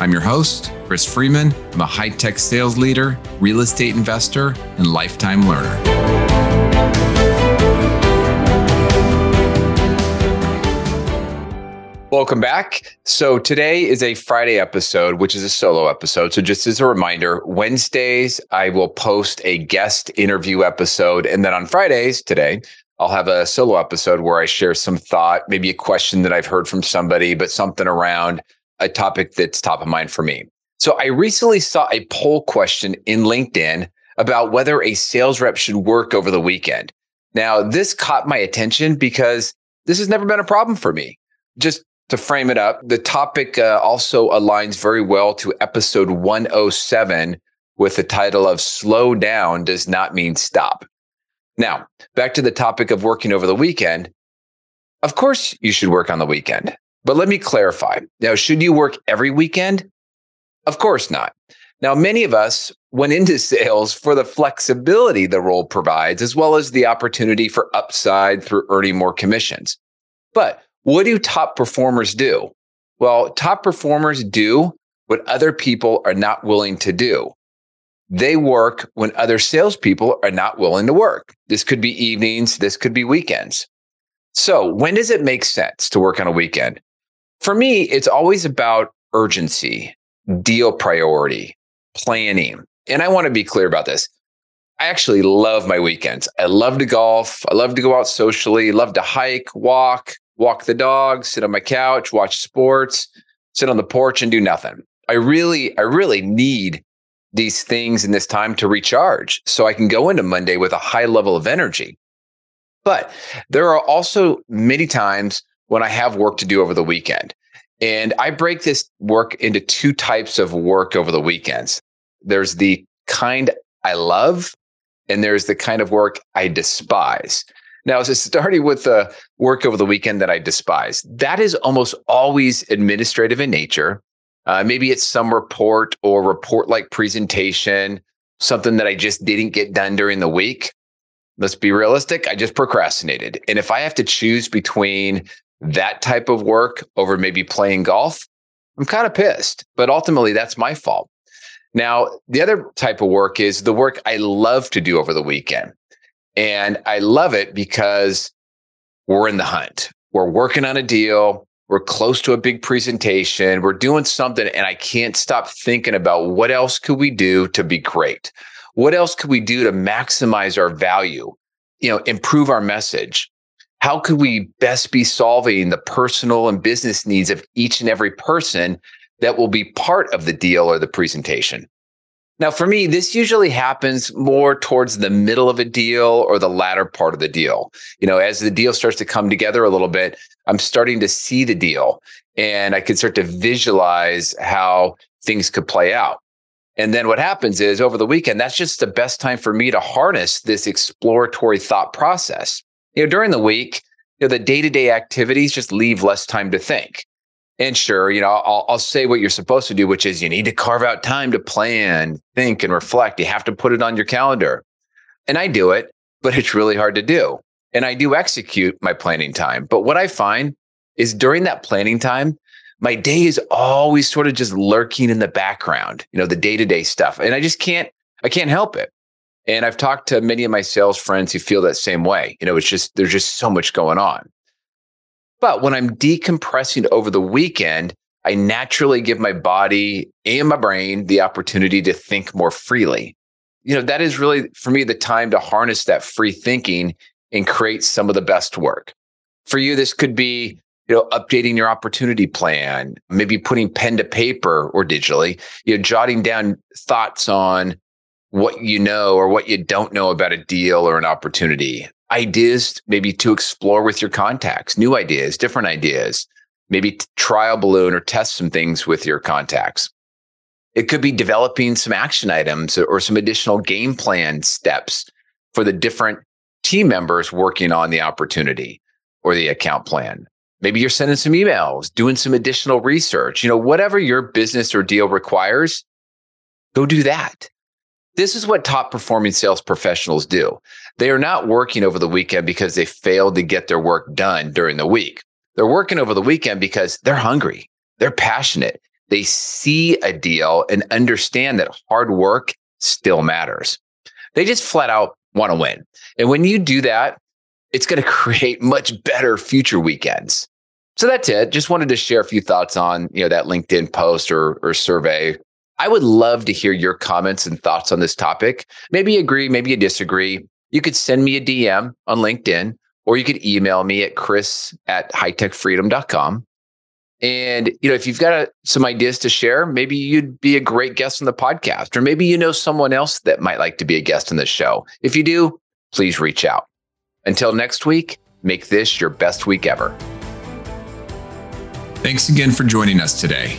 I'm your host, Chris Freeman. I'm a high tech sales leader, real estate investor, and lifetime learner. Welcome back. So, today is a Friday episode, which is a solo episode. So, just as a reminder, Wednesdays, I will post a guest interview episode. And then on Fridays, today, I'll have a solo episode where I share some thought, maybe a question that I've heard from somebody, but something around a topic that's top of mind for me. So I recently saw a poll question in LinkedIn about whether a sales rep should work over the weekend. Now, this caught my attention because this has never been a problem for me. Just to frame it up, the topic uh, also aligns very well to episode 107 with the title of Slow Down Does Not Mean Stop. Now, back to the topic of working over the weekend. Of course, you should work on the weekend. But let me clarify. Now, should you work every weekend? Of course not. Now, many of us went into sales for the flexibility the role provides, as well as the opportunity for upside through earning more commissions. But what do top performers do? Well, top performers do what other people are not willing to do. They work when other salespeople are not willing to work. This could be evenings, this could be weekends. So, when does it make sense to work on a weekend? For me, it's always about urgency, deal priority, planning. And I want to be clear about this. I actually love my weekends. I love to golf. I love to go out socially, love to hike, walk, walk the dog, sit on my couch, watch sports, sit on the porch and do nothing. I really, I really need these things in this time to recharge so I can go into Monday with a high level of energy. But there are also many times when I have work to do over the weekend. And I break this work into two types of work over the weekends. There's the kind I love, and there's the kind of work I despise. Now, so starting with the work over the weekend that I despise, that is almost always administrative in nature. Uh, maybe it's some report or report like presentation, something that I just didn't get done during the week. Let's be realistic. I just procrastinated. And if I have to choose between that type of work over maybe playing golf, I'm kind of pissed. But ultimately, that's my fault. Now, the other type of work is the work I love to do over the weekend. And I love it because we're in the hunt. We're working on a deal. We're close to a big presentation. We're doing something, and I can't stop thinking about what else could we do to be great? What else could we do to maximize our value? You know, improve our message how could we best be solving the personal and business needs of each and every person that will be part of the deal or the presentation? Now, for me, this usually happens more towards the middle of a deal or the latter part of the deal. You know, as the deal starts to come together a little bit, I'm starting to see the deal and I can start to visualize how things could play out. And then what happens is over the weekend, that's just the best time for me to harness this exploratory thought process you know, during the week, you know, the day to day activities just leave less time to think. And sure, you know, I'll, I'll say what you're supposed to do, which is you need to carve out time to plan, think, and reflect. You have to put it on your calendar. And I do it, but it's really hard to do. And I do execute my planning time. But what I find is during that planning time, my day is always sort of just lurking in the background, you know, the day to day stuff. And I just can't, I can't help it. And I've talked to many of my sales friends who feel that same way. You know, it's just, there's just so much going on. But when I'm decompressing over the weekend, I naturally give my body and my brain the opportunity to think more freely. You know, that is really for me the time to harness that free thinking and create some of the best work. For you, this could be, you know, updating your opportunity plan, maybe putting pen to paper or digitally, you know, jotting down thoughts on what you know or what you don't know about a deal or an opportunity. Ideas maybe to explore with your contacts, new ideas, different ideas. maybe trial balloon or test some things with your contacts. It could be developing some action items or some additional game plan steps for the different team members working on the opportunity or the account plan. Maybe you're sending some emails, doing some additional research, you know, whatever your business or deal requires, go do that. This is what top performing sales professionals do. They are not working over the weekend because they failed to get their work done during the week. They're working over the weekend because they're hungry, they're passionate, they see a deal and understand that hard work still matters. They just flat out want to win. And when you do that, it's going to create much better future weekends. So that's it. Just wanted to share a few thoughts on, you know, that LinkedIn post or, or survey. I would love to hear your comments and thoughts on this topic. Maybe you agree, maybe you disagree. You could send me a DM on LinkedIn or you could email me at chris at hightechfreedom.com. And you know, if you've got a, some ideas to share, maybe you'd be a great guest on the podcast, or maybe you know someone else that might like to be a guest on the show. If you do, please reach out. Until next week, make this your best week ever. Thanks again for joining us today.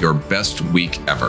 your best week ever.